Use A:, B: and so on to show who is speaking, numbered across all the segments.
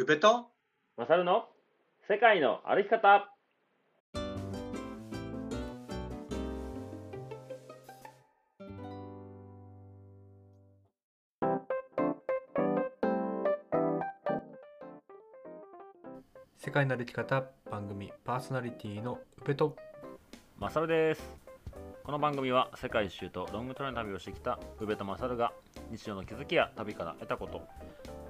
A: 宇部と？
B: マサルの？世界の歩き方。
C: 世界の歩き方番組パーソナリティのウペと。
B: マサルです。この番組は世界一周とロングトレーン旅をしてきた宇部とマサルが日常の気づきや旅から得たこと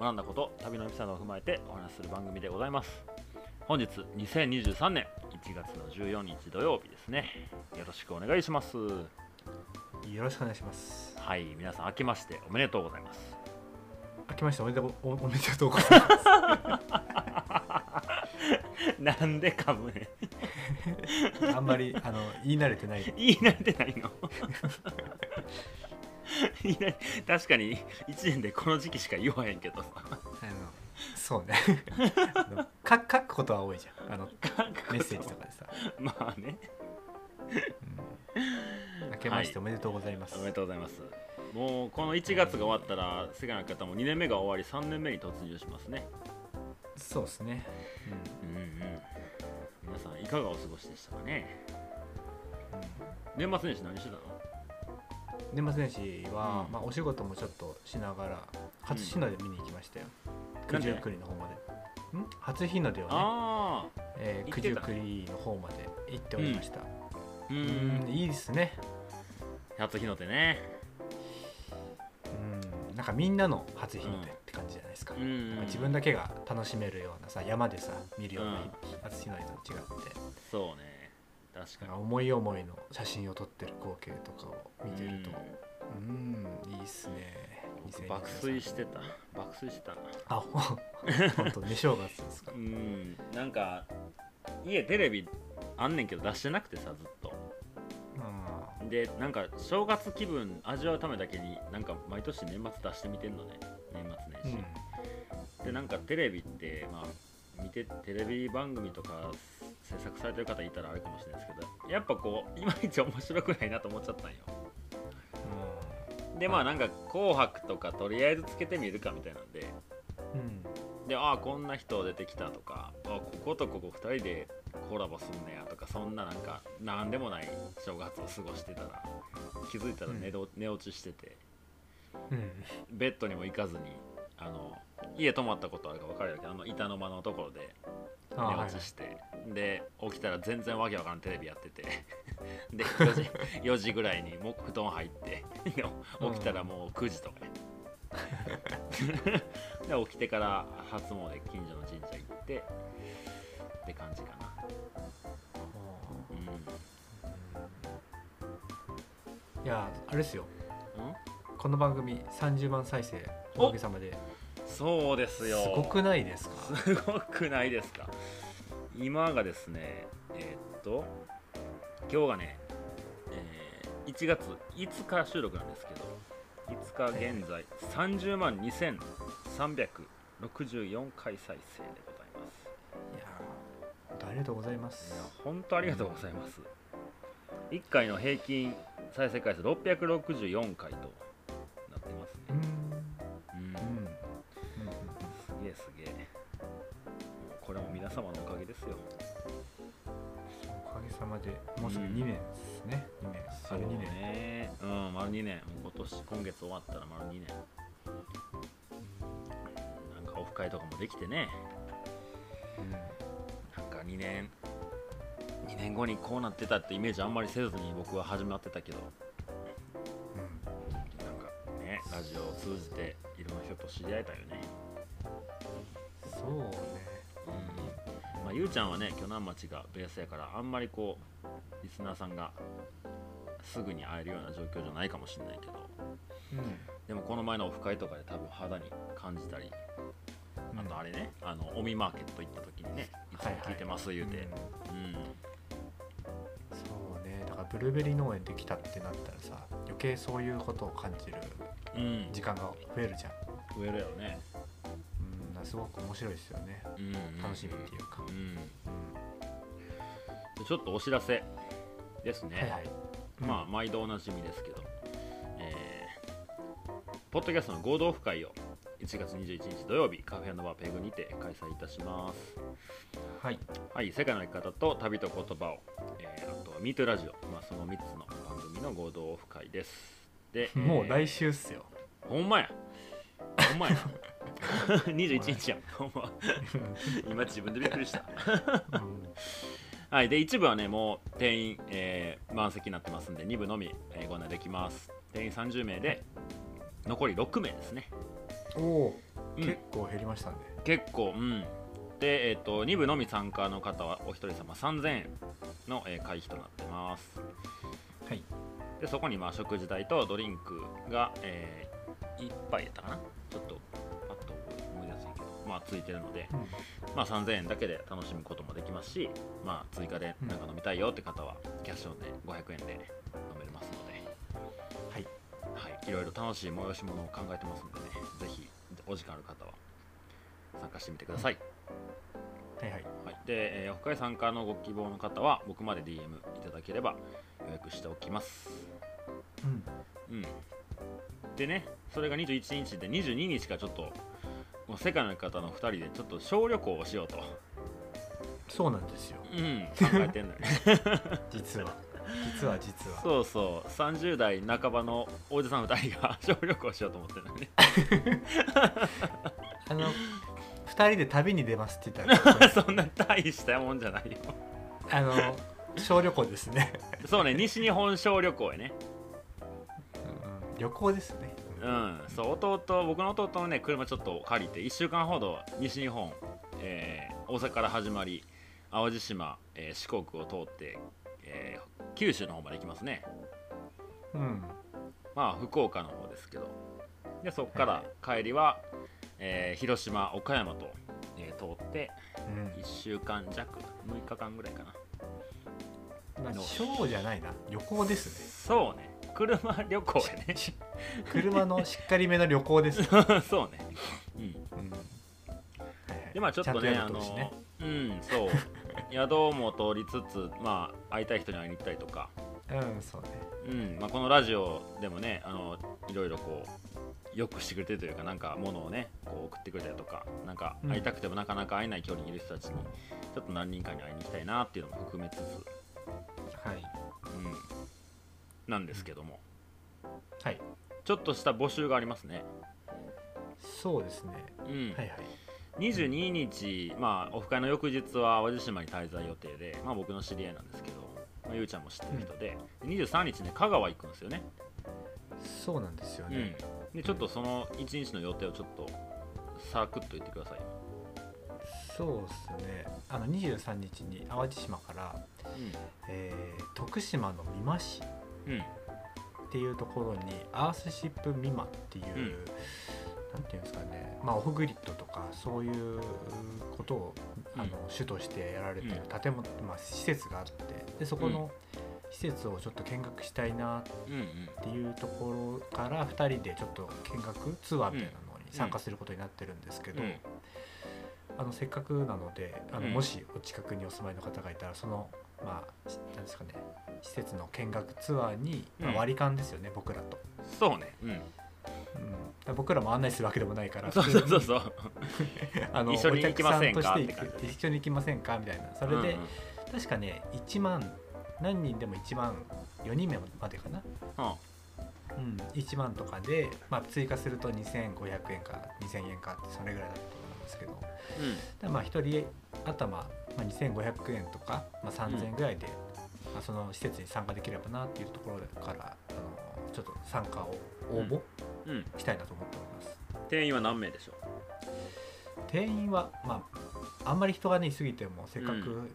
B: 学んだこと旅のエピソードを踏まえてお話しする番組でございます。本日2023年1月の14日土曜日ですね。よろしくお願いします。
C: よろしくお願いします。
B: はい皆さん明けましておめでとうございます。
C: 明けましておめでとうおおめでとうございま
B: なんでかぶね
C: す あんまりあの言い慣れてない。
B: 言い慣れてないの 確かに1年でこの時期しか言わへんけど。さ
C: あのそうね。書くことは多いじゃん。あのメッセージとかでさ、
B: まあね。
C: うん、明けましておめでとうございます、
B: おめでとうございます。もうこの1月が終わったら世界の方も2年目が終わり3年目に突入しますね。
C: そうですね、
B: うん。うん皆さんいかがお過ごしでしたかね？
C: うんうん。
B: 年末年始何してたの？
C: 年末年始は、
B: うん。
C: まあ、お仕事もちょっとしながら初日の出見に行きましたよ、九十九里の方まで。ん？初日の出をね、えー、九
B: 行ってた？
C: 十九里の方まで行っておりました、
B: う
C: うん
B: ん
C: いいですね。
B: 初日の出ね。
C: うん。なんかみんなの初日の出って感じじゃないですか、
B: うん。
C: 自分だけが楽しめるようなさ山でさ見るような
B: うん。
C: 初日の出と違って、
B: そうね確か
C: なんか思い思いの写真を撮ってる光景とかを見て
B: に
C: ると。うん。いいっすね。
B: 僕
C: 2023
B: 爆睡してた。爆睡してたな。
C: あほんと寝正月ですか。
B: うん。なんか家テレビあんねんけど出してなくてさずっと。
C: うん
B: でなんか正月気分味わうためだけになんか毎年年末出してみてんのね。年末年始、でなんかテレビってまあ見てテレビ番組とか制作されてる方いたらあれかもしれないですけどやっぱこういまいち面白くないなと思っちゃったんよ。でまあなんか「紅白」とかとりあえずつけてみるかみたいなんで。
C: うん。うん
B: でああこんな人出てきたとかあこことここ2人でコラボすんねやとかそんななんかなんでもない正月を過ごしてたら気づいたら寝ど、寝落ちしてて。
C: うん。
B: ベッドにも行かずにあの家泊まったことあるか分かるけどあの板の間のところで
C: あ
B: 寝落ちして、で起きたら全然わけわからんテレビやってて で4時 ,4 時ぐらいにもう布団入ってで起きたらもう9時とかや。で起きてから初詣近所の神社行ってって感じかな。
C: いやあれですよ。
B: うん、うん、
C: この番組30万再生おかげさまで
B: そうですよ。
C: すごくないですか？
B: すごくないですか？今がですねえーっと今日がね、えー1月5日収録なんですけど5日現在30万2364回再生でございます。
C: いや本当ありがとうございます。
B: いや本当ありがとうございます。1回の平均再生回数664回とまで
C: もうすぐ2年ですね。2年。
B: そう
C: 丸2年。
B: ねうん丸2年。今年今月終わったら丸2年。なんかオフ会とかもできてね。なんか2年。2年後にこうなってたってイメージあんまりせずに僕は始まってたけど。
C: うん。
B: なんかねラジオを通じていろんな人と知り合えたよね。
C: そうね。
B: うんまあ、ゆうちゃんはね鋸南町がベースやからあんまりこうリスナーさんがすぐに会えるような状況じゃないかもしれないけど
C: うん。
B: でもこの前のオフ会とかで多分肌に感じたりあとあれね、あのオミマーケット行った時にねいつも聞いてます言うて、
C: うん
B: うん。
C: そうね。だからブルーベリー農園できたってなったらさ余計そういうことを感じる
B: うん。
C: 時間が増えるじゃん。
B: 増えるやろね、
C: うんだからすごく面白いですよね。
B: うんうん
C: 楽しみっていうか。
B: うん。ちょっとお知らせですね、
C: はいはい。
B: まあ毎度おなじみですけど、えーポッドキャストの合同オフ会を1月21日土曜日カフェのバーペグにて開催いたします。
C: はい。
B: はい世界の生き方と旅と言葉を、えーあとはミートラジオ、まあ、その3つの番組の合同オフ会です。で
C: もう来
B: 週
C: 週っすよ。
B: ほんまやほん。まや21日やん。ほんま今自分でびっくりした。
C: うん。
B: はい、で一部はねもう定員、えー満席になってますんで2部のみ、えーご案内できます。定員30名で残り6名ですね。
C: おお
B: うん。
C: 結構減りましたね。
B: 結構うん。で、えー、と2部のみ参加の方はお一人様3000円の、えー会費となってます。
C: はい。
B: でそこにまあ食事代とドリンクが、え1杯やったかなちょっとパッと思い出せんけどまあついてるので、まあ、3000円だけで楽しむこともできますし、まあ、追加でなんか飲みたいよって方はキャッシュオンで500円で飲めますので、
C: はい。
B: はい、いろいろ楽しい催し物を考えてますのでねぜひお時間ある方は参加してみてください、
C: はいはい。
B: はい、で、えー、オフ会参加のご希望の方は僕まで DM いただければ予約しておきます。
C: うん。
B: うんでねそれが21日で22日からちょっともう世界の方の2人でちょっと小旅行をしようと、
C: そうなんですよ。
B: うん、考えてんのよ。ね
C: 実は。実は実は。
B: そうそう。30代半ばのおじさん2人が 小旅行しようと思ってるのね。
C: あの二人で旅に出ますって言ったら
B: そんな大したもんじゃないよ。
C: あの小旅行ですね、
B: そうね西日本小旅行へね。
C: うん旅行ですね
B: うん。そう弟僕の弟のね車ちょっと借りて1週間ほど西日本、えー大阪から始まり淡路島、えー四国を通って、えー九州の方まで行きますね。
C: うん。
B: まあ福岡の方ですけど。でそこから帰りは、えー広島岡山と、えー通って
C: うん。
B: 1週間弱6日間ぐらいかな。
C: まあ小じゃないな。旅行です
B: そうね車旅行やね。
C: 車のしっかりめの旅行です、
B: そうね。うん。
C: うん。
B: でまあちょっとねあのうんそう。宿も通りつつまあ会いたい人に会いに行ったりとか。
C: うんそうね。
B: うんまあ、このラジオでもねあのいろいろこうよくしてくれてるというかなんか物をねこう送ってくれたりとかなんか
C: うん。
B: 会いたくてもなかなか会えない距離にいる人たちにちょっと何人かに会いに行きたいなっていうのも含めつつ、
C: はい。
B: うん、なんですけども。
C: はい。
B: ちょっとした募集がありますね、
C: そうですね。
B: うん。
C: はいはい。
B: 22日、まあ、オフ会の翌日は淡路島に滞在予定で、まあ、僕の知り合いなんですけど、まあ、ゆうちゃんも知ってる人で、23日ね香川行くんですよね。
C: そうなんですよね、
B: うん、でちょっとその1日の予定をちょっとサクッと言ってください。よ、
C: そうですね。あの23日に淡路島から、えー徳島の美馬市
B: うんうん
C: っていうところにアースシップ美馬っていう、
B: うん。
C: なんていうんですかね、まあ、オフグリッドとかそういうことをあの、
B: うん
C: 主としてやられてる建物、まあ、施設があってでそこの施設をちょっと見学したいなっていうところから2人でちょっと見学ツアーみたいなのに参加することになってるんですけど、
B: うん。
C: あのせっかくなのであの、
B: うん。
C: もしお近くにお住まいの方がいたらそのまあしなんですかね施設の見学ツアーに、まあ
B: うん。
C: 割り勘ですよね、僕らと、
B: そうね。うん。
C: うん、僕らも案内するわけでもないから
B: そうそうそうそう。
C: あの
B: 一緒に行きませんか？
C: お客さとして
B: って感じ
C: 一緒に行きませんか？みたいな。それで、
B: うん
C: 確かね1万何人でも1万4人目までかな、
B: うん。
C: うん、1万とかで、まあ、追加すると2500円か2000円かってそれぐらいだと思うんですけど。でまあ1人頭、まあ、2500円とか、まあ、3000円ぐらいで、まあ、その施設に参加できればなっていうところからあのちょっと参加を応募
B: うん。うん。
C: したいなと思っております。
B: 定員は何名でしょ
C: 定員はまああんまり人がねいすぎてもせっかく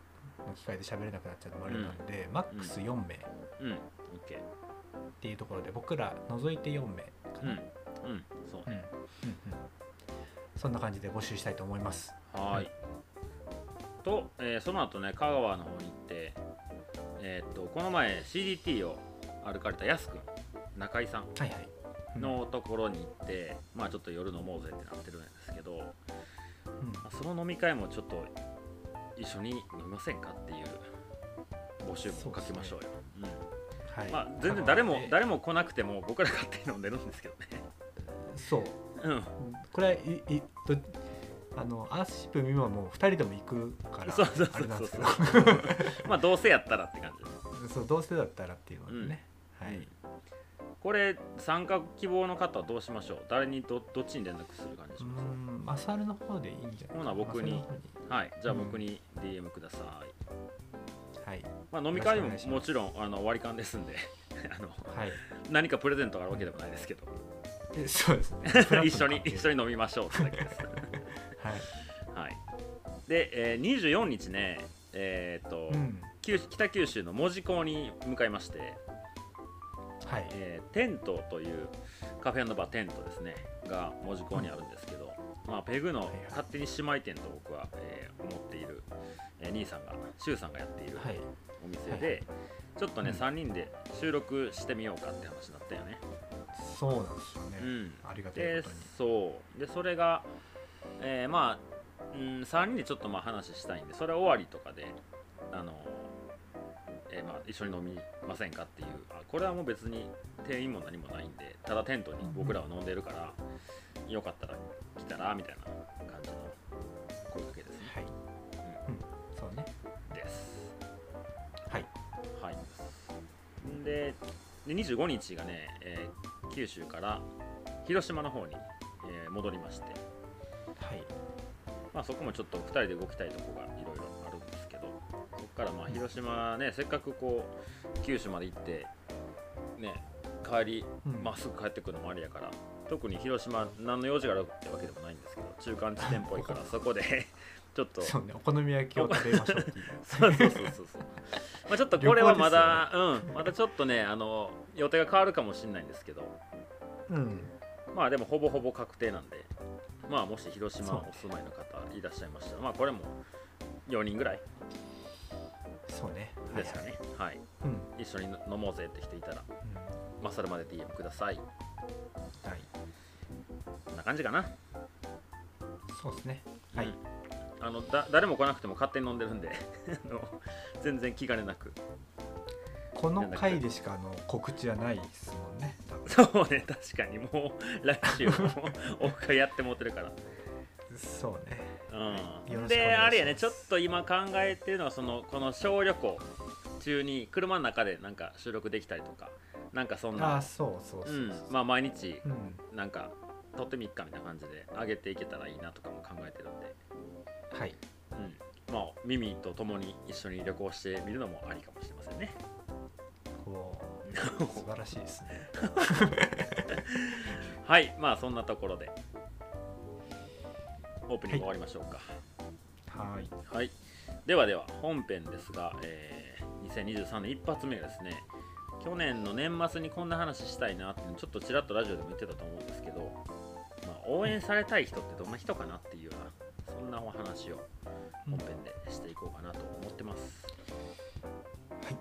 C: の機会で喋れなくなっちゃうのもあれなんで、マックス4名。っ
B: ううん。OK
C: ていうところで僕ら除いて4名か
B: うん。
C: な、
B: うん。そう
C: うん。うん。うん。そんな感じで募集したいと思います。
B: はーいと、えーその後ね香川の方に行ってえーっとこの前 CDT を歩かれたやすくん中井さん
C: はいはい。
B: のところに行って、まあちょっと夜飲もうぜってなってるんですけど、
C: うん。
B: まあその飲み会もちょっと一緒に飲みませんかっていう募集も書きましょうよ。
C: はい
B: うん。まあ全然誰も誰も来なくても僕ら勝手に飲んでるんですけどね。
C: そう。
B: うん。
C: これはいいどあのアースシップミモはもう2人でも行くから
B: そうそうそう
C: あれなんですけど
B: まあどうせやったらって感じ。で す
C: そうどうせだったらっていうのでね、はい、
B: これ参加希望の方はどうしましょう？誰にどどっちに連絡する感じ
C: う
B: します？
C: んマサルの方でいいんじゃない
B: ほな僕に。はい。じゃあ
C: うん。
B: 僕に DM ください、
C: はい。
B: まあ、飲み会ももちろんあの割り勘ですんで。あの
C: はい。
B: 何かプレゼントがあるわけでもないですけど。
C: えそうですね。
B: 一緒に一緒に飲みましょうってだけです
C: はい、
B: はい。で、えー、24日ねえっ、と、
C: うん。
B: 九北九州の門司港に向かいまして、
C: はい。
B: えーテントというカフェバーテントですねが門司港にあるんですけど、まあ、ペグの
C: はいはい。
B: 勝手に姉妹店と僕は、えー思っている、えー兄さんが周さんがやっている
C: はい。
B: お店で、
C: はい
B: ちょっとね、
C: うん。
B: 3人で収録してみようかって話になったよね、
C: そうなんですよね、
B: うん。
C: ありがたい
B: で
C: ことに。
B: そう。でそれが、えーまあ、うん、3人でちょっとまあ話したいんでそれ終わりとかであの、えーまあ、一緒に飲みませんかっていうあこれはもう別に店員も何もないんでただテントに僕らは飲んでるから、よかったら来たらみたいな感じの声かけですね、
C: はい、うん、そうね。
B: です。
C: はい。
B: はいでで25日がね、えー九州から広島の方に、えー戻りまして
C: はい。
B: まあ、そこもちょっと2人で動きたいとこがいろいろあるんですけどそこからまあ広島ねせっかくこう九州まで行ってね帰り
C: うん。
B: まっすぐ帰ってくるのもありやから特に広島何の用事があるってわけでもないんですけど中間地点っぽいから そこで ちょっと
C: そうねお好み焼きを食べましょうっていう。
B: そうそうそうそうそう。まあちょっとこれはまだ、うんまだちょっとねあの予定が変わるかもしれないんですけど。
C: うん。
B: まあでもほぼほぼ確定なんでまあもし広島
C: そう。
B: お住まいの方いらっしゃいましたらまあこれも4人ぐらい
C: そうね。
B: ですかね。はい、
C: うん、うん
B: 一緒に飲もうぜって人いたらマサルまで DM ください。
C: はい。
B: こんな感じかな。
C: そうですね。はい、
B: うんあのだ誰も来なくても勝手に飲んでるんで 全然気兼ねなく。
C: この回でしかあの告知はないですね
B: そうね確かにもう来週もオフ会やってもってるから。
C: そうね。
B: うん、であれやねちょっと今考えてるのはそのこの小旅行中に車の中でなんか収録できたりとかなんかそんな。
C: ああそうそうそうう、
B: ん。まあ毎日
C: うん。
B: なんか撮ってみっかみたいな感じで上げていけたらいいなとかも考えてるんで、
C: はい。
B: うん、まあ耳と共に一緒に旅行してみるのもありかもしれませんね。
C: こう素晴らしいですね。
B: はいまあそんなところで。オープニング終わりましょうか。
C: はい。
B: はい、ではでは本編ですが、えー2023年一発目がですね去年の年末にこんな話したいなっていうのちょっとちらっとラジオでも言ってたと思うんですけど、まあ、応援されたい人ってどんな人かなっていうようなそんなお話を本編でしていこうかなと思ってます。はい、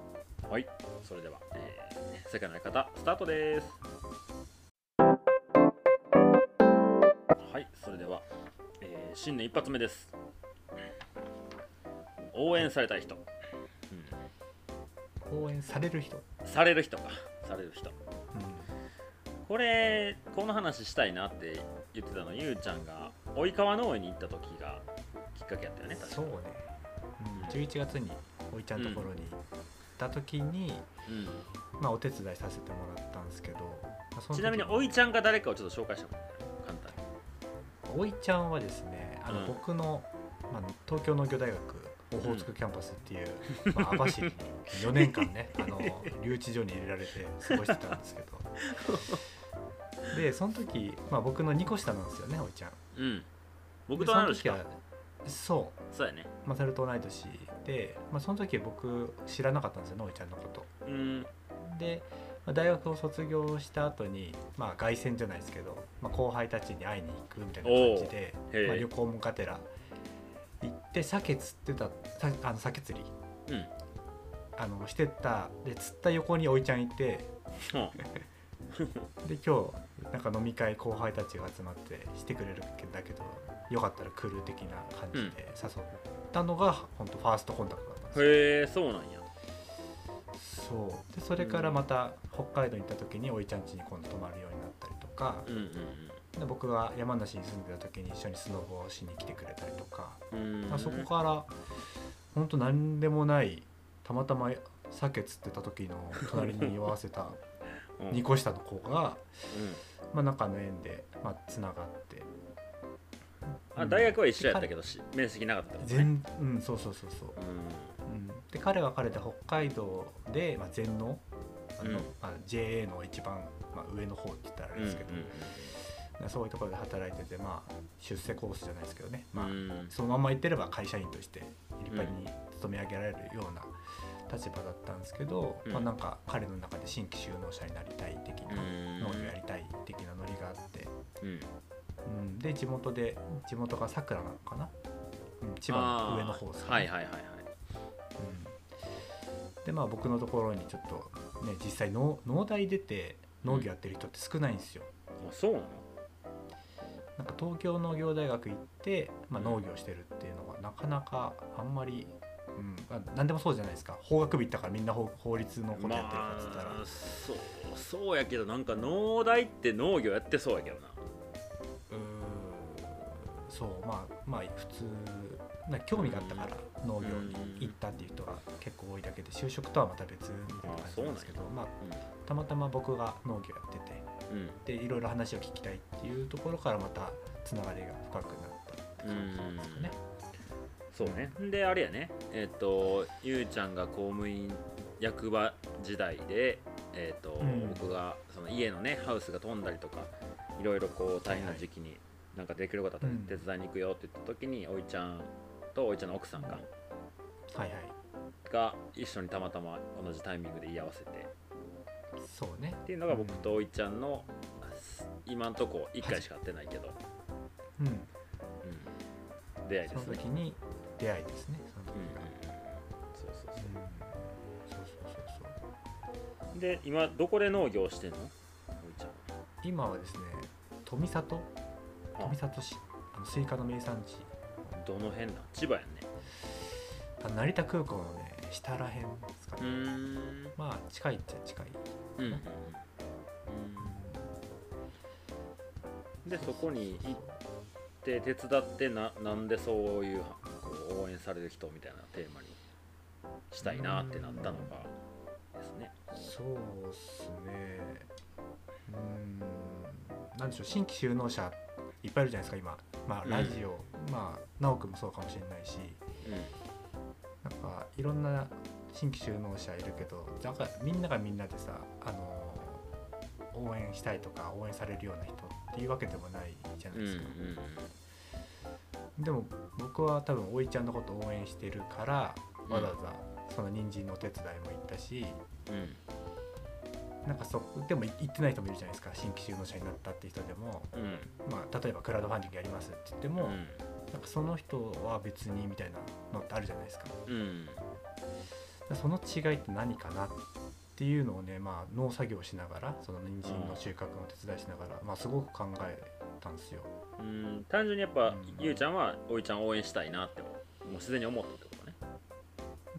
B: はい、それでは、えー世界の相方スタートです。はいそれでは、えー新年一発目です。応援されたい人、
C: 応援される人、
B: うん、される人か。される人。
C: う
B: これこの話したいなって言ってたのゆうちゃんが及川農園に行った時がきっかけやったよね
C: ん、
B: 確か。
C: そうね、うん、11月においちゃんのところに行った時に、
B: うん。
C: まあ、お手伝いさせてもらったんですけど、まあ
B: ちなみにおいちゃんが誰かをちょっと紹介してもらって簡単に。
C: おいちゃんはですねあの、
B: うん。
C: 僕の、まあ、東京農業大学オホーツクキャンパスっていう、まあ、網走に4年間ね あの留置所に入れられて過ごしてたんですけど。でその時、まあ、僕の2個下なんですよねおいちゃん。
B: うん。僕
C: で
B: と同い年か。
C: そう。
B: そうやね。
C: マサルと同い年で、まあ、その時僕知らなかったんですよねおいちゃんのこと。
B: うん。
C: で、まあ大学を卒業した後にまあ凱旋じゃないですけど、まあ、後輩たちに会いに行くみたいな感じで、まあ、旅行もがてら。行って鮭釣ってたさあの鮭釣り。
B: うん。
C: あのしてた。で釣った横においちゃんいて。
B: ほ
C: で今日なんか飲み会後輩たちが集まってしてくれるんだけどよかったら来る的な感じで誘ったのが本当ファーストコンタクトだったんですよ。
B: うへえそうなんや。
C: そう。でそれからまた北海道に行った時においちゃん家に今度泊まるようになったりとか、
B: うんうんうん。
C: で僕が山梨に住んでた時に一緒にスノボをしに来てくれたりとか、
B: うん。
C: まあ、そこから本当何でもないたまたま鮭釣ってた時の隣に居合わせた
B: うん。
C: 2個下の子が、
B: うん。
C: まあ、仲の縁でまあつながって
B: あ大学は一緒やったけどし面識なかったってことね。
C: 全うんそうそうそうそう、
B: う
C: うん、で彼は彼で北海道で、まあ、全農あの、
B: うん。
C: まあ、JA の一番、まあ、上の方って言ったらあ
B: んうん
C: れですけど、そういうところで働いてて、まあ、出世コースじゃないですけどね、まあ、
B: うん。
C: そのまんま行ってれば会社員として立派に勤め上げられるような立場だったんですけど、
B: うん。
C: まあ、なんか彼の中で新規就農者になりたい的な、
B: うん。
C: 農業やりたい的なノリがあって、
B: うん。
C: うん、で地元で地元がさくらなのかな、うん、千葉の上の方ですかね。
B: はいはいはいはい。
C: うん。でまあ僕のところにちょっとね実際農農大出て農業やってる人って少ないんですよ、
B: あそうなの？
C: なんか東京農業大学行って、まあ、農業してるっていうのはなかなかあんまり、うんまあ、何でもそうじゃないですか。法学部行ったからみんな法法律のことやってるかっつったら、
B: まあそうそうやけどなんか農大って農業やってそうやけどな
C: そうまあまあ普通な興味があったから農業に行ったっていう人が結構多いだけで就職とはまた別みたいな感じなんですけどまあたまたま僕が農業やっててでいろいろ話を聞きたいっていうところからまたつながりが深くなったって感じなんですかね。
B: そうね。であれやね。えっ、とゆうちゃんが公務員役場時代でえっ、と、
C: うん。
B: 僕がその家のねハウスが飛んだりとかいろいろこう大変な時期になんかできることあったら
C: うん。
B: 手伝いに行くよって言った時に、おいちゃんとおいちゃんの奥さんが
C: はいはい。
B: が一緒にたまたま同じタイミングで居合わせて。
C: そうね。
B: っていうのが僕とおいちゃんの今んとこ1回しか会ってないけど、
C: うん。
B: うん、出会い
C: そ
B: ですね。
C: の時に出会いですね。その
B: うんうん。
C: 時が、
B: そうそう。
C: うん。そうそうそうそう
B: そう。で今どこで農業してんの？おいちゃんは。
C: 今はですね富里富里市あのスイカの名産地。
B: どの辺なん？千葉やんね。
C: あの成田空港のね下らへんですかね、
B: うーん。
C: まあ近いっちゃ近い、
B: うんうんうん。でそこに行って手伝ってななんでそういうこう応援される人みたいなテーマにしたいなってなったのかですね。
C: そうっすね。うん。なんでしょう新規就農者いっぱいいるじゃないですか今。まあ
B: うん。
C: ラジオ、まあ直くんもそうかもしれないし。なんかいろんな新規就農者いるけどなんかみんながみんなでさあの応援したいとか応援されるような人っていうわけでもないじゃな
B: うんうん
C: いですか、でも僕は多分おいちゃんのことを応援してるからわざわざその人参のお手伝いも行ったし、
B: うんうん
C: なんかそでも行ってない人もいるじゃないですか。新規就農者になったって人でも、
B: うん。
C: まあ、例えばクラウドファンディングやりますって言っても、
B: うん。
C: なんかその人は別にみたいなのってあるじゃないですか。
B: うん。
C: その違いって何かなっていうのをね、まあ、農作業しながらその人参の収穫の手伝いしながら、まあ、すごく考えたんですよ。
B: うん。単純にやっぱ、
C: うん。
B: ゆうちゃんはおいちゃんを応援したいなってもう自然に思ったってことね。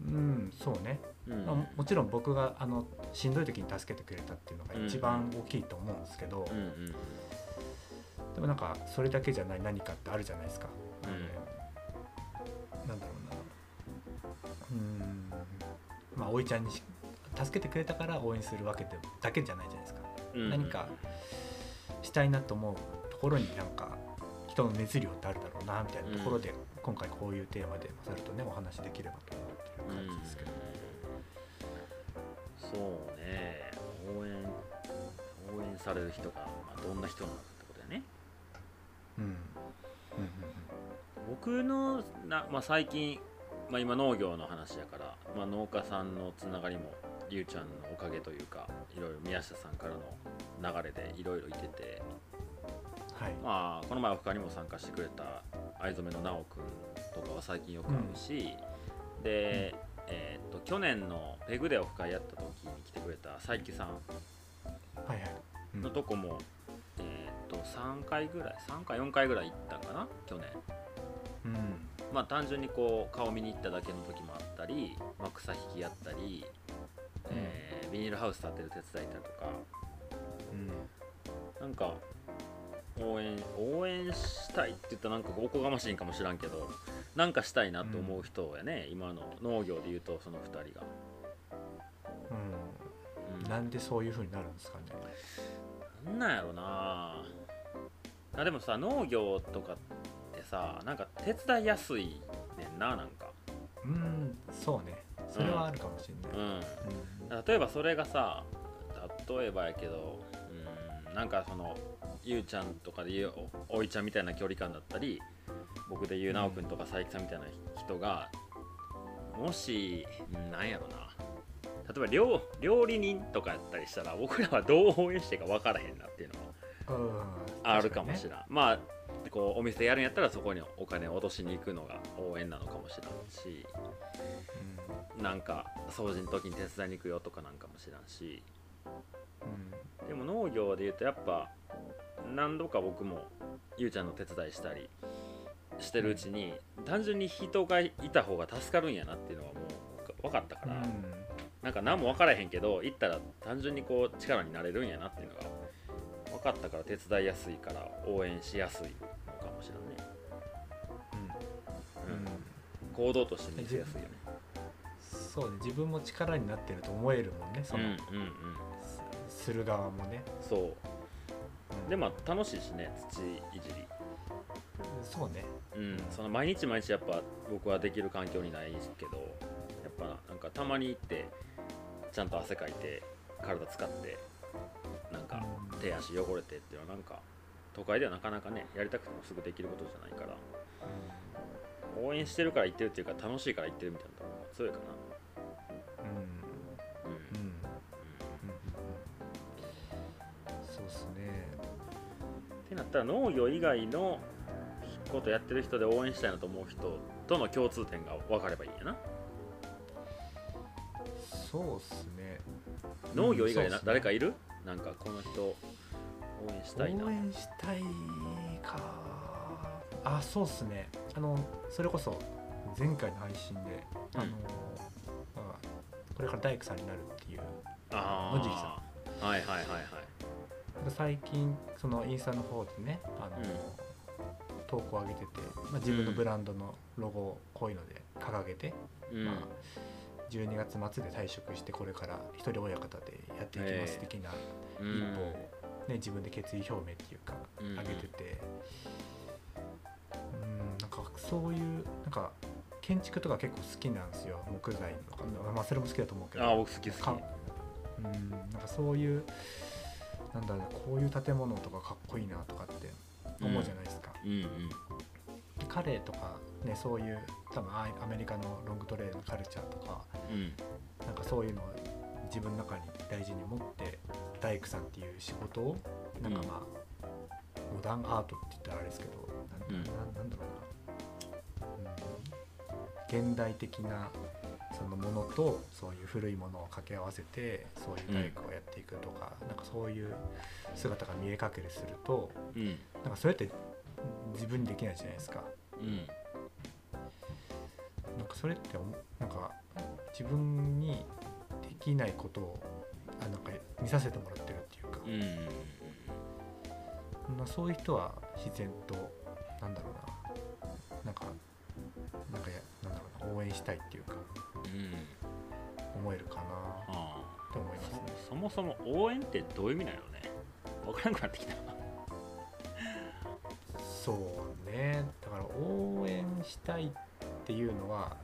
C: うんそうね、
B: うん。
C: まあ、もちろん僕があのしんどい時に助けてくれたっていうのが一番大きいと思うんですけど、
B: うんうん
C: でもなんかそれだけじゃない何かってあるじゃないですか。
B: うん。
C: なんだろうな。うん。まあおいちゃんにし助けてくれたから応援するわけでだけじゃないじゃないですか。
B: うん
C: 何かしたいなと思うところになんか人の熱量ってあるだろうなみたいなところで、今回こういうテーマでマサルとねお話できればと思ってる感じですけど、
B: そうね。応援応援される人が、まあ、どんな人なのかってことだよね。
C: うん。うん
B: 僕のな、まあ、最近、まあ、今農業の話やから、まあ、農家さんのつながりもりゅうちゃんのおかげというかいろいろ宮下さんからの流れでいろいろいてて、
C: はい、
B: まあ、この前オフ会にも参加してくれた藍染めの直くんとかは最近よく会うし、で、えー、と去年のペグでオフ会やった時に来てくれた佐伯さん
C: はいはい、うん。
B: のとこも、えー、と3回ぐらい3回4回ぐらい行ったかな去年。
C: うん。
B: まあ単純にこう顔見に行っただけの時もあったり、まあ、草引きやったり、えービニールハウス建てる手伝いたりとか。
C: うん。
B: なんか応援応援したいって言ったらなんかおこがましいんかもしらんけどなんかしたいなと思う人やね、今の農業で言うとその2人が、
C: うん。
B: うん、
C: なんでそういう風になるんですかね。
B: なんなんやろな。あでもさ農業とかってさなんか手伝いやすいねんななんか。
C: うんそうね。それはあるかもしれない、
B: うん。
C: うん。
B: 例えばそれがさ例えばやけどうんなんかそのゆうちゃんとかで言うおおいちゃんみたいな距離感だったり僕で言うなおくんとか佐伯さんみたいな人がもしうんなんやろな。例えば料料理人とかやったりしたら僕らはどう応援していいか分からへんなっていうのは
C: うん。
B: あるかもしれ
C: ん。
B: ん、まあこうお店やるんやったらそこにお金を落としに行くのが応援なのかもしれんしなんか掃除の時に手伝いに行くよとかなんかもしれんし。でも農業で言うとやっぱ何度か僕もゆうちゃんの手伝いしたりしてるうちに単純に人がいた方が助かるんやなっていうのはもう分かったから、
C: うん。
B: なんか何も分からへんけど行ったら単純にこう力になれるんやなっていうのが分かったから手伝いやすいから応援しやすいのかもしれないね、うん。行動として見せやすいよね。
C: そうね。自分も力になってると思えるもんねその、
B: うんうんうん。
C: すする側もね、
B: そう。
C: うん
B: でまあ楽しいしね土いじり。
C: そうね。
B: うん、その毎日毎日やっぱ僕はできる環境にないけどやっぱなんかたまに行ってちゃんと汗かいて体使ってなんか
C: うん。
B: 手足汚れてっていうのはなんか都会ではなかなかねやりたくてもすぐできることじゃないから応援してるから行ってるっていうか楽しいから行ってるみたいなところが強いかな。うん、なったら農業以外のことやってる人で応援したいなと思う人との共通点が分かればいいんやな。
C: そうっすね。
B: 農業以外な、
C: うんね。
B: 誰かいる？なんかこの人応援したいな。
C: 応援したいか。あそうっすね。あのそれこそ前回の配信で、
B: うん。
C: あの、まあ、これから大工さんになるっていう
B: あ
C: 野宿さ
B: ん。はいはいはいはい
C: 最近そのインスタの方でねあの、
B: うん。
C: 投稿を上げてて、まあ、自分のブランドのロゴをこういうので掲げて、
B: うん、
C: まあ、12月末で退職してこれから一人親方でやっていきます的な
B: うん
C: 一歩を、ね、自分で決意表明っていうか
B: うん。
C: 上げてて。うんなんかそういうなんか建築とか結構好きなんですよ木材とかまあそれも好きだと思うけど。
B: あ僕好き好き。
C: かうんなんかそういうなんだろうこういう建物とかかっこいいなとかって思うじゃないですか、
B: うんうん。
C: 彼とかねそういう多分アアメリカのロングトレイルのカルチャーとか
B: うん。
C: なんかそういうのを自分の中に大事に持って大工さんっていう仕事をなんかまあ、モダンアートって言ったらあれですけどなん,、
B: うん
C: なんだろうな、うん、現代的なそのものとそういう古いものを掛け合わせてそういう大工をやっていくとか、なんかそういう姿が見え隠れすると
B: うん。
C: なんかそれって自分にできないじゃないですか。
B: うん。
C: なんかそれってなんか自分にできないことをあなんか見させてもらってるっていうか、
B: うん。
C: まあ、そういう人は自然となんだろうな。なんかなんかやなんだろうな応援したいっていうか。
B: うん
C: 思えるかな
B: あ
C: って思いますね。
B: そそもそも応援ってどういう意味なのね。分からなくなってきた。
C: そうね。だから応援したいっていうのは、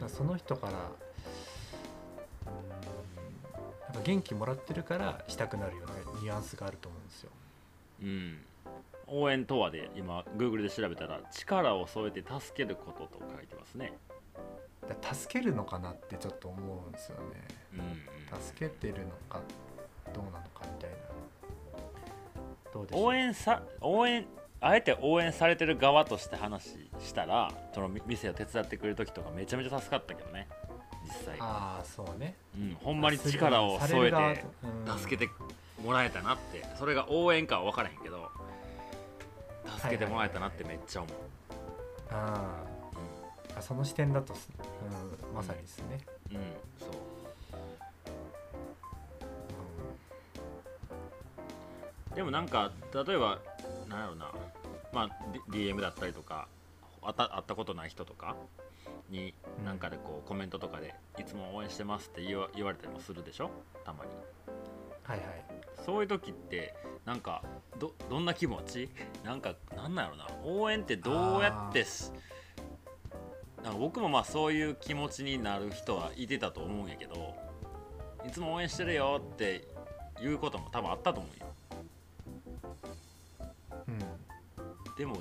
B: うん。
C: その人からうんなんか元気もらってるからしたくなるようなニュアンスがあると思うんですよ。
B: うん。応援とはで今 Google で調べたら力を添えて助けることと書いてますね
C: 助けるのかなってちょっと思うんですよね。
B: うん
C: 助けてるのかどうなのかみたいな。どうでしょう？
B: 応援さ応援あえて応援されてる側として話したらそのみ店を手伝ってくれる時とかめちゃめちゃ助かったけどね。実際、
C: ああそうね。
B: うん、ほんまに力を添えて助けてもらえたなって。それが応援かは分からへんけど助けてもらえたなってめっちゃ思う、
C: あーあその視点だとす、うん、まさにですね。
B: うん、うん、そう。でもなんか例えばなんやろな。まあ D- DM だったりとかあた会ったことない人とかになんかでこうコメントとかで「いつも応援してます」って言わ言われたりもするでしょ？たまに。
C: はいはい。
B: そういう時ってなんかどどんな気持ち？なんかなんなんやろな。応援ってどうやってしなんか僕もまあそういう気持ちになる人はいてたと思うんやけどいつも応援してるよって言うことも多分あったと思うよ。
C: うん。
B: でも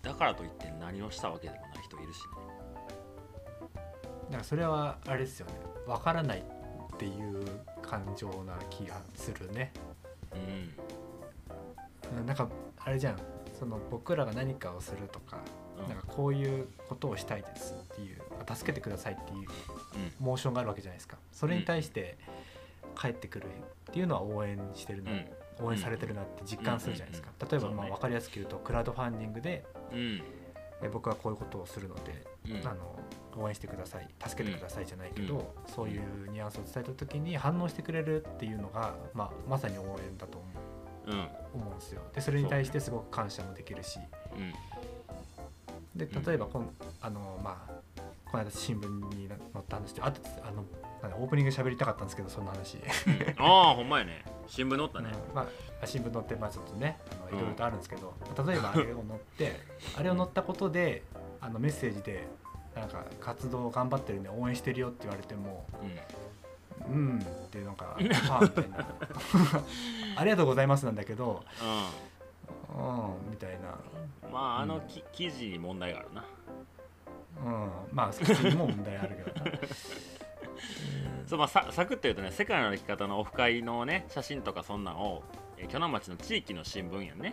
B: だからといって何をしたわけでもない人いるしね。
C: だからそれはあれですよね。わからないっていう感情な気がするね。
B: うん。
C: うんなんかあれじゃん。その僕らが何かをするとか
B: うん
C: なんかこういうことをしたいですっていう助けてくださいっていうモーションがあるわけじゃないですか。それに対して帰ってくるっていうのは応援してるな、
B: うん。
C: 応援されてるなって実感するじゃないですか、例えばまあ分かりやすく言うとクラウドファンディングで
B: うん。
C: え僕はこういうことをするので、
B: うん。
C: あの応援してください助けてくださいじゃないけど、そういうニュアンスを伝えた時に反応してくれるっていうのが、まあ、まさに応援だと思う
B: うん。
C: 思うんですよ。でそれに対してすごく感謝もできるし
B: うん
C: で例えばこんあのまあこの間新聞に載った話であとあのオープニング喋りたかったんですけどそんな話、
B: ああほんまやね。新聞載ったね。
C: うん。まあ、新聞載ってまあちょっとねいろいろとあるんですけど、例えばあれを載って あれを載ったことであのメッセージでなんか活動頑張ってるんで応援してるよって言われても
B: うん。
C: うんってなんかはあみたいな。ありがとうございますなんだけどうんみたいな。
B: うんまああのき記事に問題があるな。
C: うん。まあそっちにも問題あるけどな。
B: そうまあ、さサクッと言うとね世界の歩き方のオフ会のね写真とかそんなんをえー鋸南町の地域の新聞やんね。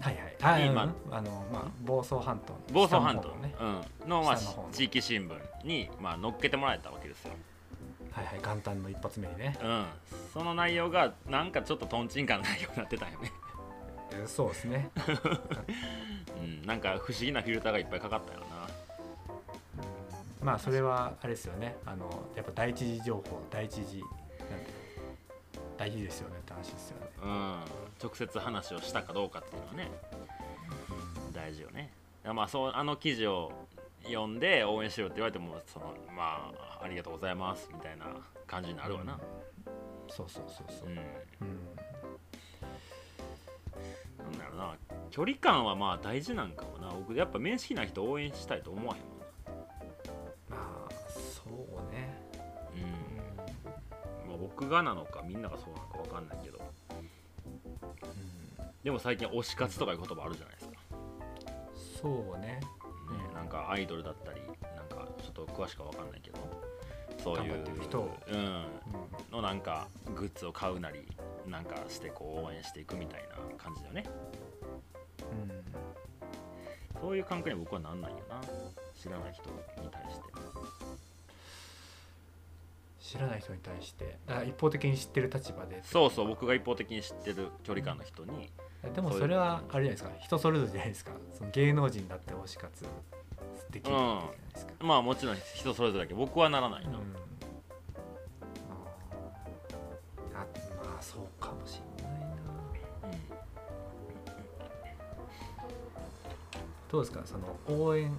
C: はいはい。あ、うん
B: 今
C: あのまあ房総半島
B: 房総半島。
C: 下のね。
B: うん、の、まあ、地域新聞に、まあ、載っけてもらえたわけですよ、
C: はいはい。元旦の一発目にね。
B: うん、その内容がなんかちょっととんちんかな内容になってたよね、
C: えそうですね。
B: うん、なんか不思議なフィルターがいっぱいかかったよな。
C: まあそれはあれですよね。あのやっぱ第一次情報第一次なんて大事ですよねって話ですよね、
B: うん、直接話をしたかどうかっていうのはね。大事よね。まあそうあの記事を読んで応援しろって言われてもそのまあありがとうございますみたいな感じになるわな、
C: そうそうそうそう。
B: うん、
C: うん、
B: なんだろうな。距離感はまあ大事なんかもな。僕やっぱ面識ない人応援したいと思わへんもんな。
C: まあそうね、
B: うん。まあ、僕がなのかみんながそうなのか分かんないけど。
C: うん。
B: でも最近推し活とかいう言葉あるじゃないですか、
C: そうね。
B: ね、なんかアイドルだったりなんかちょっと詳しくは分かんないけどそういう
C: 人を。
B: うん、
C: うん。
B: のなんかグッズを買うなりなんかしてこう応援していくみたいな感じだよね。
C: うん。
B: そういう感覚に僕はなんないよな。知らない人に対して
C: 知らない人に対してあ一方的に知ってる立場で
B: そうそう僕が一方的に知ってる距離感の人に。
C: でもそれはあれじゃないですか。人それぞれじゃないですか。その芸能人だって推し活できるじゃないですか、
B: まあもちろん人それぞれだけど僕はならないな、
C: うん。あまあそうかもしんないな。どうですか？その応援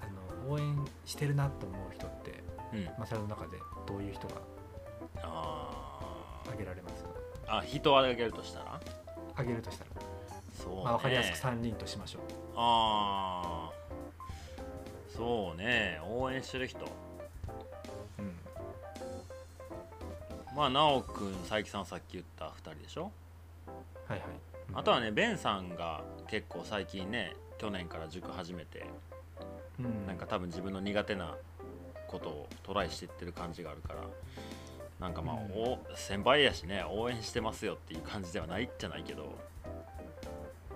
C: あの応援してるなと思う人って
B: うん。うん
C: マサルの中でどういう人が
B: あ
C: 挙げられます？
B: あ人を挙げるとしたら？
C: 挙げるとしたら、
B: そうね。
C: まあ、分かりやすく3人としましょう。
B: ああそうね。応援してる人。
C: うん。
B: まあ直くん佐伯さんさっき言った2人でしょ？
C: はいはい、
B: あとはねベンさんが結構最近ね去年から塾始めて
C: うん、
B: なんか多分自分の苦手なことをトライしていってる感じがあるからなんかまあ、
C: うん。
B: お先輩やしね応援してますよっていう感じではないじゃないけど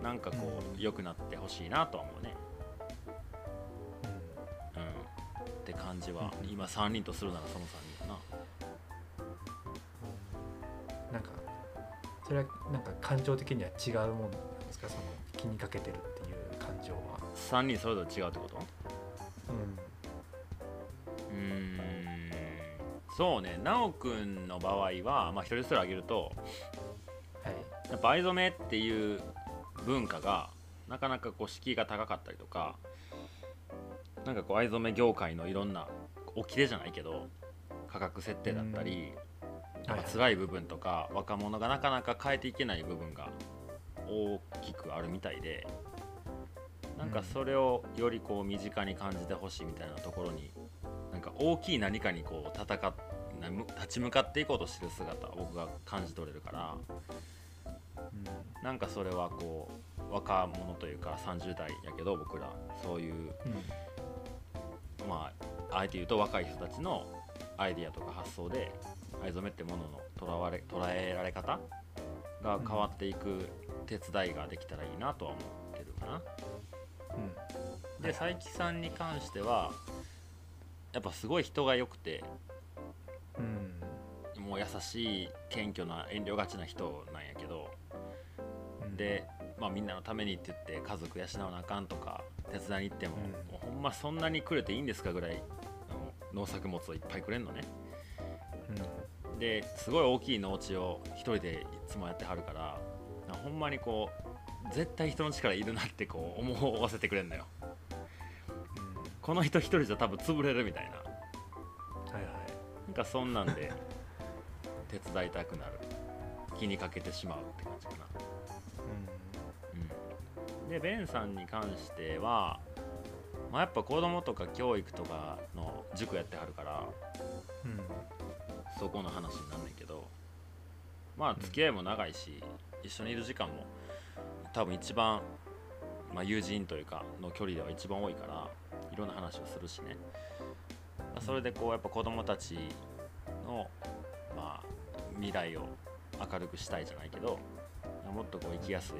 B: なんかこう
C: うん。
B: 良くなってほしいなとは思うね。
C: うん。
B: うんって感じは
C: うん。
B: 今3人とするならその3人かな。
C: なんかそれはなんか感情的には違うもんなんですか？その気にかけてるっていう感情は。
B: 3人それぞれ違うってこと？そうね。奈くんの場合はまあ一人それ挙げると
C: はい。
B: やっぱ藍染めっていう文化がなかなかこう敷居が高かったりとかなんかこう藍染め業界のいろんな起きてじゃないけど価格設定だったり、なんか辛い部分とか若者がなかなか変えていけない部分が大きくあるみたいでなんかそれをよりこう身近に感じてほしいみたいなところになんか大きい何かにこう戦っ立ち向かっていこうとしてる姿を僕が感じ取れるから。なんかそれはこう若者というか30代やけど僕ら。そういうまああえて言うと若い人たちのアイディアとか発想で藍染めってもののとらわれ捉えられ方が変わっていく手伝いができたらいいなとは思ってるかな。で佐伯さんに関してはやっぱすごい人が良くて、
C: うん、
B: もう優しい謙虚な遠慮がちな人なんやけど、
C: うん、
B: で、まあ、みんなのためにって言って家族養わなあかんとか手伝いに行っても,、
C: うん。
B: もうほんまそんなにくれていいんですかぐらい農作物をいっぱいくれんのね。ですごい大きい農地を一人でいつもやってはるからほんまにこう絶対人の力いるなってこう思わせてくれんのよ。この人一人じゃ多分潰れるみたいなかそんなんで手伝いたくなる。気にかけてしまうって感じかな、うん、でベンさんに関しては、まあ、やっぱ子供とか教育とかの塾やってはるから
C: うん。うん
B: そこの話になんねんけどまあ付き合いも長いし、一緒にいる時間も多分一番、まあ、友人というかの距離では一番多いからいろんな話をするしね、まあそれでこうやっぱ子供たちの、まあ、未来を明るくしたいじゃないけどもっとこう生きやすい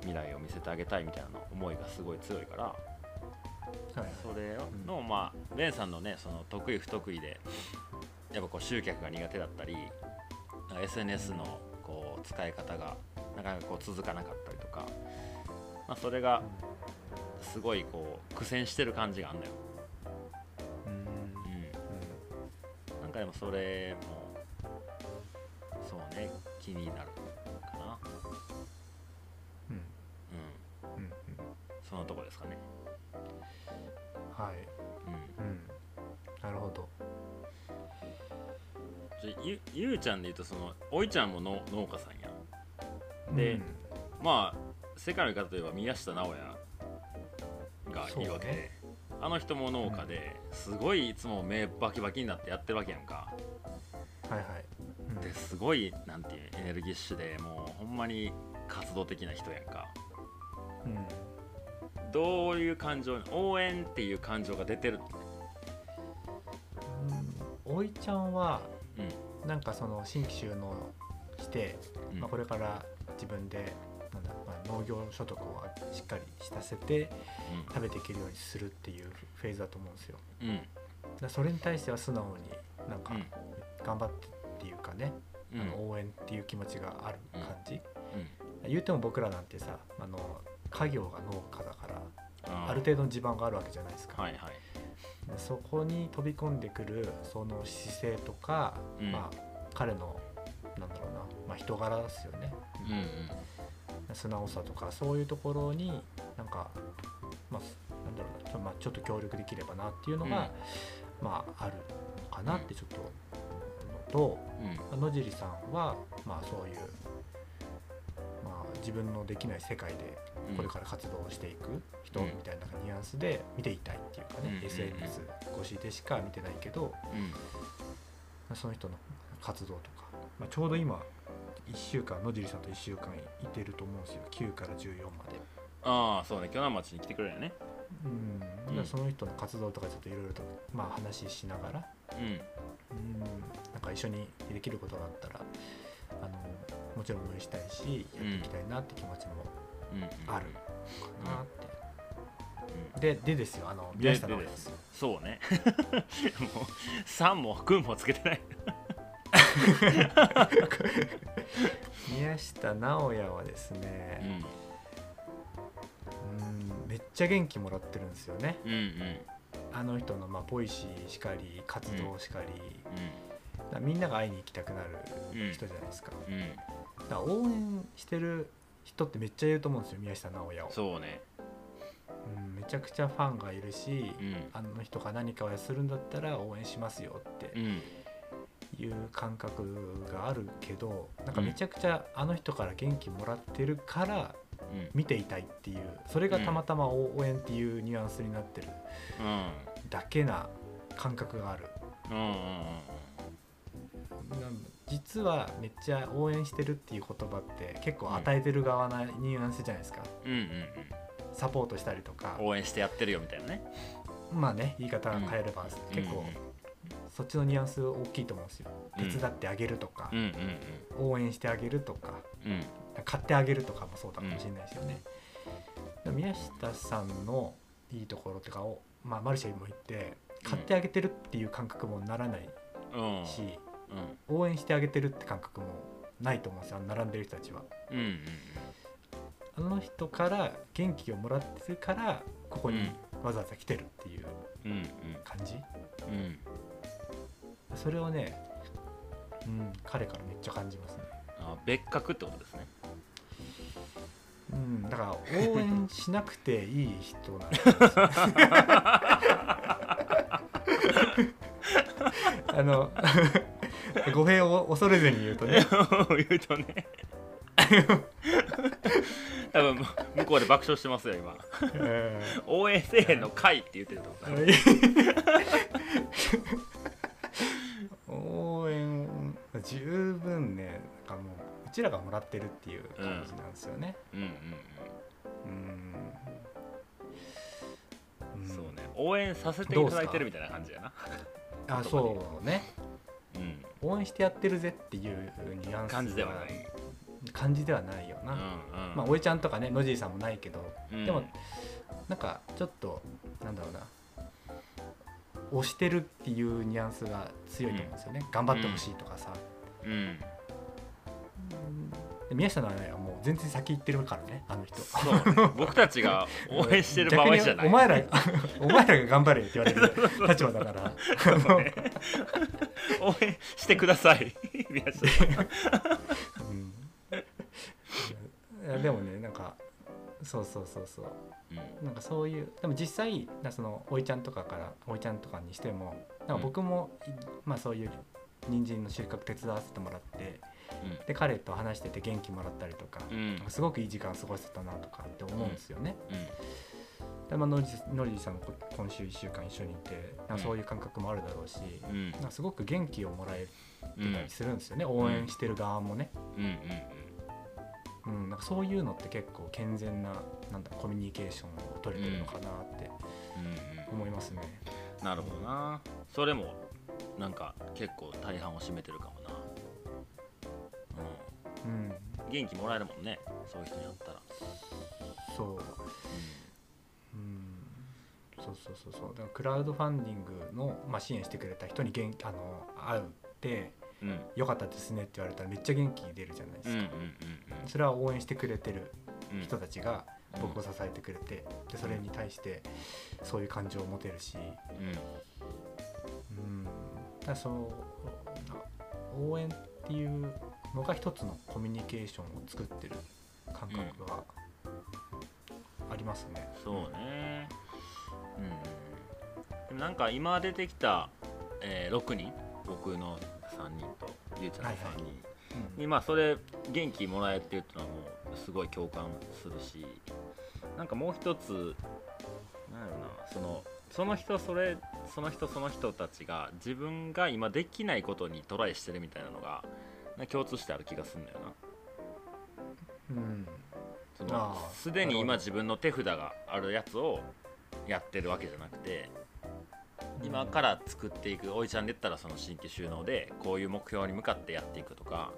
B: 未来を見せてあげたいみたいな思いがすごい強いから
C: はいはい。
B: それの、まあベンさんのねその得意不得意でやっぱこう集客が苦手だったり SNS のこう使い方がなかなかこう続かなかったりとか、まあ、それがすごいこう苦戦してる感じがあんだよ、でもそれもそうね気になるかな。
C: うん。
B: うん。
C: うんうん。
B: そのとこですかね。
C: はい。
B: うん。
C: うん。なるほど。
B: じゃゆゆうちゃんで言うとそのおいちゃんもの農家さんやで
C: うん。
B: まあ世界の方といえば宮下直哉がいるわけで、
C: ね
B: あの人も農家ですごいいつも目バキバキになってやってるわけやんか。
C: はいはい。うん。
B: ですごいなんていうエネルギッシュでもうほんまに活動的な人やんか。
C: うん。
B: どういう感情応援っていう感情が出てる？
C: うん。おいちゃんは
B: うん。
C: なんかその新規収納して、
B: うん。
C: まあ、これから自分で農業所得をしっかりさせて食べていけるようにするっていうフェーズだと思うんですよ。
B: うん。うん
C: だそれに対しては素直になんか
B: うん。
C: 頑張ってっていうかね、
B: うん。
C: あの応援っていう気持ちがある感じ、
B: うん。
C: 言うても僕らなんてさあの家業が農家だから
B: あ
C: る程度の地盤があるわけじゃないですか、
B: はいはい。
C: でそこに飛び込んでくるその姿勢とか、
B: うん。
C: まあ彼のなんだろうな、まあ、人柄ですよね。
B: うんうん
C: 素直さとかそういうところになんか、まあ、なんだろうなちょ,、まあ、ちょっと協力できればなっていうのが、まああるのかなってちょっと思うのと、
B: うん。
C: 野尻さんは、まあ、そういう、まあ、自分のできない世界で
B: うん。
C: これから活動をしていく人
B: うん。
C: みたいなニュアンスで見ていたいっていうかね、
B: うん
C: SNS 越しでしか見てないけど
B: うん。
C: その人の活動とか、まあ、ちょうど今1週間野尻さんと1週間いてると思うんですよ。9から14まで。
B: ああそうね。鋸南町に来てくれるよね。
C: うん、だからその人の活動とかちょっといろいろと、まあ、話ししながら、
B: うん。
C: うん、なんか一緒にできることがあったらあのもちろん応援したいしやっていきたいなって気持ちも
B: うん。うん。
C: あるかなって、
B: うん。
C: ででですよ。あの
B: で
C: 宮下
B: でで
C: す。すよ。
B: そうね。もう3も君もつけてない
C: 宮下直哉はです
B: う
C: ね、
B: ん
C: うん、めっちゃ元気もらってるんですよね。
B: うんうん。
C: あの人のまあポイシーしかり活動しかり、
B: う
C: だからみんなが会いに行きたくなる
B: うん
C: 人じゃないですか、
B: ん。うん。
C: だから応援してる人ってめっちゃいると思うんですよ宮下直哉を、
B: そうね。
C: うん、めちゃくちゃファンがいるし、
B: うん。
C: あの人が何かをするんだったら応援しますよって。
B: うん
C: いう感覚があるけどなんかめちゃくちゃあの人から元気もらってるから
B: うん。
C: 見ていたいっていうそれがたまたま応援っていうニュアンスになってるだけな感覚がある。実はめっちゃ応援してるっていう言葉って結構与えてる側なニュアンスじゃないですか。
B: うんうんうん。
C: サポートしたりとか。
B: 応援してやってるよみたいなね。
C: まあね言い方変えれば結構そっちのニュアンス大きいと思うんですよ。
B: うん。
C: 手伝ってあげるとか応援してあげるとか買ってあげるとかもそうだかもしれないですよね。宮下さんのいいところとかを、まあ、マルシェにも行って買ってあげてるっていう感覚もならない
B: うん。
C: し、
B: うん。
C: 応援してあげてるって感覚もないと思うんですよ。並んでる人たちは。あの人から元気をもらってるからここにわざわざ来てるっていう感じ？
B: うん
C: それをね、うん、彼からめっちゃ感じますね。
B: あ別格ってことですね。
C: うん、だから応援しなくていい人なんです あの語弊を恐れずに言うとね。
B: 言うとね。多分向こうで爆笑してますよ今。
C: うん。
B: 応援せえへんの会って言ってると思う
C: 応援十分ねなんかもううちらがもらってるっていう感じなんですよね。
B: うんうん
C: うん、
B: うん。そうね。応援させていただいてるみたいな感じやな。
C: あそうね。
B: うん。
C: 応援してやってるぜっていうニュアンス
B: 感じではない。
C: 感じではないよな。
B: うんうん。
C: まあ、おいちゃんとかね野尻さんもないけど
B: うん。
C: でもなんかちょっとなんだろうな。押してるっていうニュアンスが強いと思うんですよね、頑張ってほしいとかさ、
B: うん。
C: で宮下のはもう全然先行ってるからねあの人。
B: そう 僕たちが応援してる場合じゃない。
C: お前ら お前らが頑張れって言われる。立場だから。
B: 応援してください宮下
C: うん。いやでもねなんかそうそうそうそう。
B: うん。
C: なんかそういうでも実際なそのおいちゃんとかからおいちゃんとかにしてもなんか僕も、いまあそういう人参の収穫手伝わせてもらってで彼と話してて元気もらったりとか、
B: うん。うん
C: すごくいい時間過ごせたなとかって思うんですよね。
B: う
C: でまあノリノリさんもこ今週1週間一緒にいてなそういう感覚もあるだろうし、なすごく元気をもらえ
B: うん
C: たりするんですよね、応援してる側もね、
B: うん。
C: なんかそういうのって結構健全ななんだコミュニケーションを取れてるのかなって
B: うん。
C: 思いますね。
B: うんなるほどな。それもなんか結構大半を占めてるかもな
C: うん、
B: うん。元気もらえるもんね。そういう人に会ったら。
C: そう、うん、そうそうそうそう。だからクラウドファンディングの、まあ、支援してくれた人に元気あの会うって
B: うん。うん
C: 良かったですねって言われたらめっちゃ元気出るじゃないですか、
B: うんうん
C: それは応援してくれてる
B: うんうん
C: 人たちが僕を支えてくれてでそれに対してそういう感情を持てるし、
B: うん。
C: うん、だからその応援っていうのが一つのコミュニケーションを作ってる感覚がありますね。
B: そうね。うん。でもなんか今出てきた、えー6人僕の3人とゆうちゃんの3人、
C: うん
B: にまあそれ元気もらえてるっていうのはもうすごい共感するしなんかもう一つなんやろなそのその人それその人その人たちが自分が今できないことにトライしてるみたいなのが共通してある気がするんだよな。
C: うん。
B: そのすでに今自分の手札があるやつをやってるわけじゃなくて今から作っていくおいちゃんで言ったらその新規収納でこういう目標に向かってやっていくとか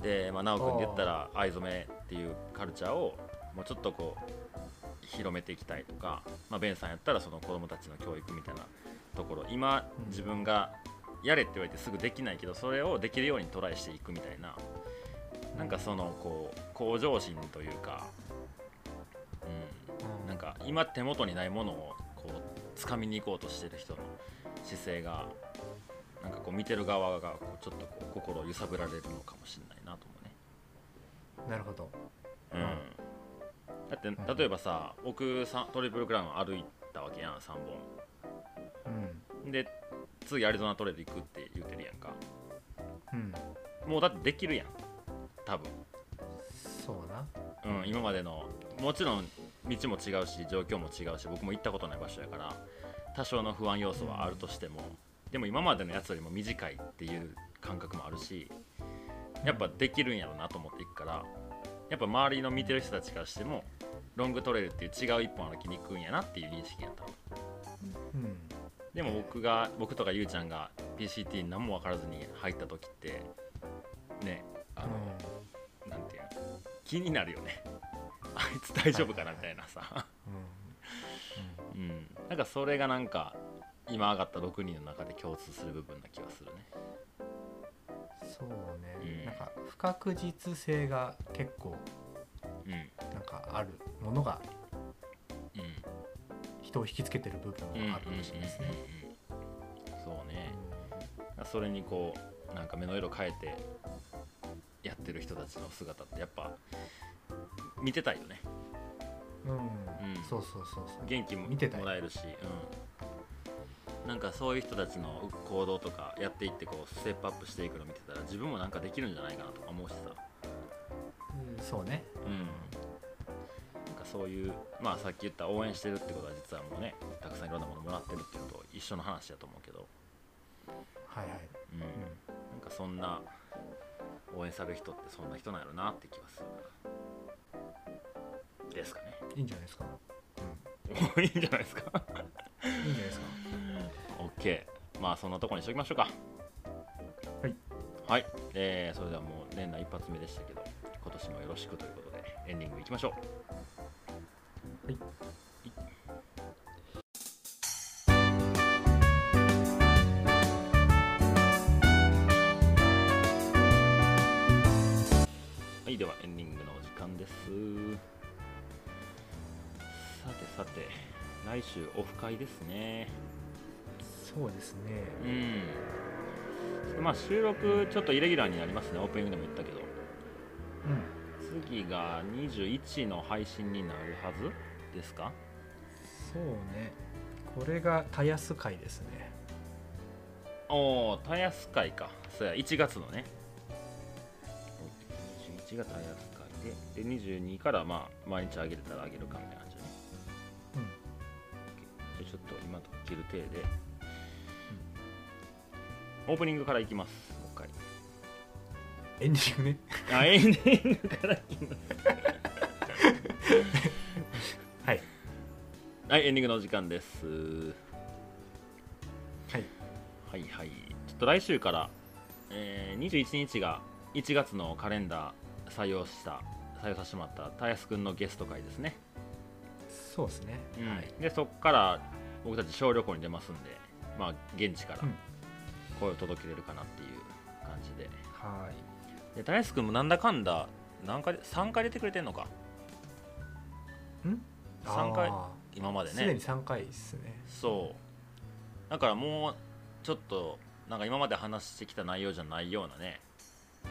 B: で、まあ、直君で言ったら藍染めっていうカルチャーをもうちょっとこう広めていきたいとか、まあ、ベンさんやったらその子供たちの教育みたいなところ今
C: うん。
B: 自分がやれって言われてすぐできないけどそれをできるようにトライしていくみたいな。なんかそのこう向上心というか、うん、なんか今手元にないものをこう掴みに行こうとしてる人の姿勢がなんかこう見てる側がこうちょっとこう心を揺さぶられるのかもしれないなと思うね。
C: なるほど。
B: うん、だって例えばさ僕さトリプルクラウン歩いたわけやん3本。
C: うん。
B: で次アリゾナトレイル行くって言ってるやんか。
C: うん。
B: もうだってできるやん。多分。
C: そうな。
B: うん、今までのもちろん道も違うし状況も違うし僕も行ったことない場所やから多少の不安要素はあるとしてもでも今までのやつよりも短いっていう感覚もあるしやっぱできるんやろうなと思っていくからやっぱ周りの見てる人たちからしてもロングトレイルっていう違う一本歩きに行くんやなっていう認識やった
C: うん
B: でも僕が僕とかゆうちゃんが PCT に何も分からずに入った時ってねあの、なんていうの気になるよね。あいつ大丈夫かなみたいなさ。
C: うん。
B: うん。なんかそれがなんか今上がった6人の中で共通する部分な気がするね。
C: そうね、
B: うん。
C: なんか不確実性が結構
B: うん。
C: なんかあるものが
B: うん
C: 人を引きつけてる部分
B: うんうん
C: はあるかもしれないですね。
B: そうね。それにこうなんか目の色変えてやってる人たちの姿ってやっぱ見てたいよね。
C: うん、うん。
B: うん
C: そうそうそうそう。
B: 元気も
C: 見て
B: もらえるし、うん、なんかそういう人たちの行動とかやっていってこうステップアップしていくの見てたら自分もなんかできるんじゃないかなとか思うしさ、
C: うんそうね。
B: うん、そういうまあさっき言った応援してるってことは実はもうねたくさんいろんなものもらってるっていうのと一緒の話だと思うけど、
C: はいはい。
B: うん。なんかそんな応援される人ってそんな人なんやろなって気がする。ですかね。
C: いいんじゃないですか。
B: いいんじゃないですか。
C: うん、いいんじゃないですか。
B: OK まあそんなところにしときましょうか。
C: はい。
B: はい、えーそれではもう年内一発目でしたけど今年もよろしくということでエンディングいきましょう
C: そうですね。
B: うんまあ収録ちょっとイレギュラーになりますねオープニングでも言ったけど
C: うん。
B: 次が21の配信になるはずですか？
C: そうね。これがたやす会ですね。
B: おおたやす会かそうや1月のね21がたやす会でで22からまあ毎日あげれたらあげるかみたいな感じね
C: うん。
B: ちょっと今と切る体で、オープニングからいきますもう一回
C: エンディングね。
B: あエンディングからいきます
C: はい。
B: はいエンディングのお時間です
C: はい。
B: はいはいちょっと来週から、えー21日が1月のカレンダー採用した採用させてもらったたやすくんのゲスト会ですね、
C: そうですね。
B: うん
C: はい。
B: でそこから僕たち小旅行に出ますんでまあ現地から
C: うん
B: 声を届けれるかなっていう感じで。
C: はい。
B: でたやすくんもなんだかんだ何回3回出てくれてんのか？
C: ん？
B: 三回？
C: あ
B: 今まで
C: ーすで
B: ね
C: に3回ですね。
B: そう。だからもうちょっとなんか今まで話してきた内容じゃないようなね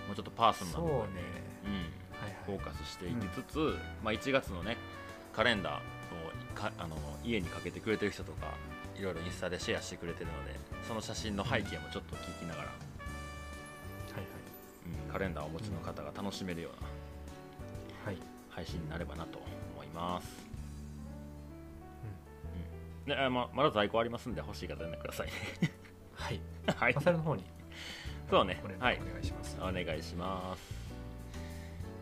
B: もうちょっとパーソナ
C: そうね。
B: ルな部分に、
C: はい
B: うん、
C: はい。
B: フォーカスしていきつつ、まあ、1月のねカレンダーをかあの家にかけてくれてる人とかいろいろインスタでシェアしてくれてるのでその写真の背景もちょっと聞きながら、
C: はい
B: うん、カレンダーをお持ちの方が楽しめるような。
C: はい。はい。
B: 配信になればなと思います、うん。であままだ在庫ありますんで欲しい方連絡くださいね。
C: はい。
B: はい。
C: マサルの方に。
B: そうね。はい。
C: 絡お願いします。
B: お願いします。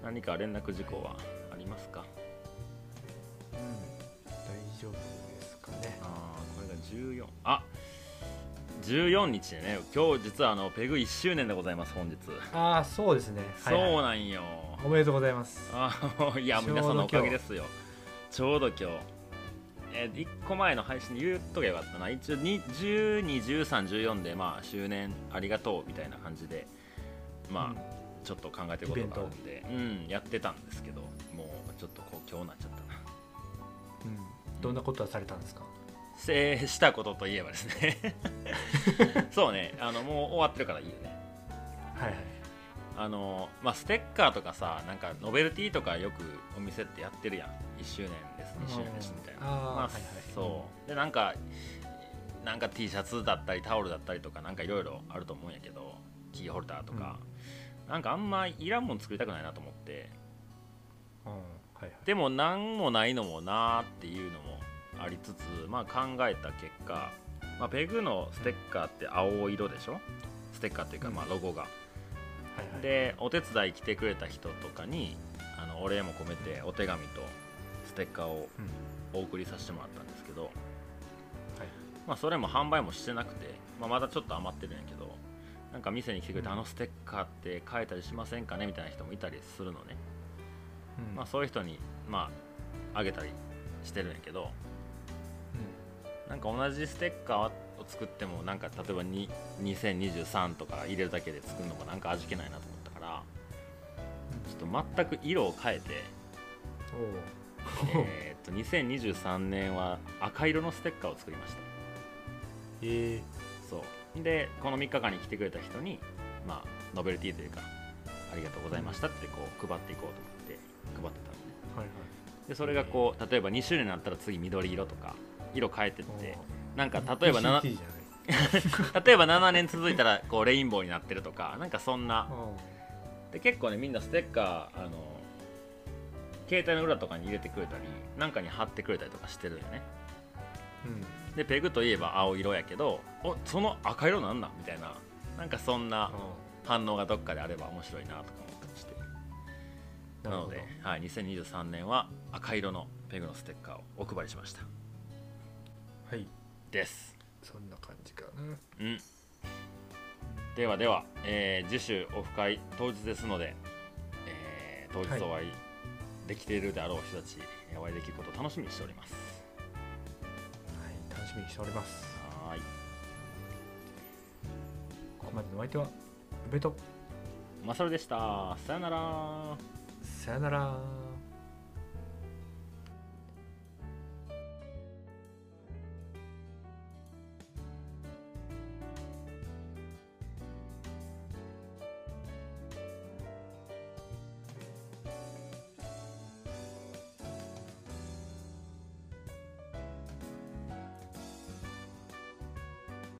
B: 何か連絡事項はありますか、
C: うん。大丈夫
B: 14あ14日でね今日実はあのペグ1周年でございます本日、
C: ああ、そうですね。はいはい
B: そうなんよ
C: おめでとうございます。
B: あーいや皆さんのおかげですよちょうど今日えー、1個前の配信で言っとけばよかったな一応に121314でまあ周年ありがとうみたいな感じでまあ、ちょっと考えてることがあるんでうんやってたんですけどもうちょっとこう今日なっちゃったな
C: うん。うん。どんなことはされたんですか？
B: せしたことといえばですね。そうね。あのもう終わってるからいいよね。
C: はいはい。
B: あのまあステッカーとかさなんかノベルティとかよくお店ってやってるやん。1周年です2周年ですみたいな。まあ
C: はいはい
B: そう。でなんかなんか T シャツだったりタオルだったりとかなんかいろいろあると思うんやけどキーホルダーとか、なんかあんまいらんもん作りたくないなと思って。
C: うん。はいはい。
B: でも何もないのもなーっていうのもありつつ、まあ、考えた結果、まあ、ペグのステッカーって青色でしょ？ステッカーっていうか
C: うん。
B: まあロゴが、
C: はいはい。
B: でお手伝い来てくれた人とかにあのお礼も込めてお手紙とステッカーを
C: うん。
B: お送りさせてもらったんですけど、
C: はい。
B: まあ、それも販売もしてなくて、まあ、まだちょっと余ってるんやけどなんか店に来てくれて、
C: うん。
B: あのステッカーって変えたりしませんかね？みたいな人もいたりするのね、
C: うん。
B: まあ、そういう人にまああげたりしてるんやけどなんか同じステッカーを作ってもなんか例えばに2023とか入れるだけで作るのもなんか味気ないなと思ったからちょっと全く色を変えてえーっと2023年は赤色のステッカーを作りました。
C: ええ。
B: そう。でこの3日間に来てくれた人にまあノベルティというかありがとうございましたってこう配っていこうと思って配ってたのね。
C: はいはい。
B: でそれがこう例えば2周年になったら次緑色とか色変えてって。
C: お
B: なんか例えば 7,
C: ECT じゃない。
B: 例えば7年続いたらこうレインボーになってるとかなんかそんな。
C: うん。
B: で結構ねみんなステッカーあの携帯の裏とかに入れてくれたりなんかに貼ってくれたりとかしてるよね。
C: うん。
B: でペグといえば青色やけどおその赤色なんなんみたいな。なんかそんな反応がどっかであれば面白いなとか思ったりして。なので、はい、2023年は赤色のペグのステッカーをお配りしました
C: はい。
B: です。
C: そんな感じかな。
B: うん。ではでは、えー次週オフ会当日ですので、えー当日お会いできているであろう人たち、えーお会いできることを楽しみにしております。
C: はい楽しみにしております。
B: はーい。
C: ここまでのお相手は宇部と
B: マサルでした。さよなら。
C: さよなら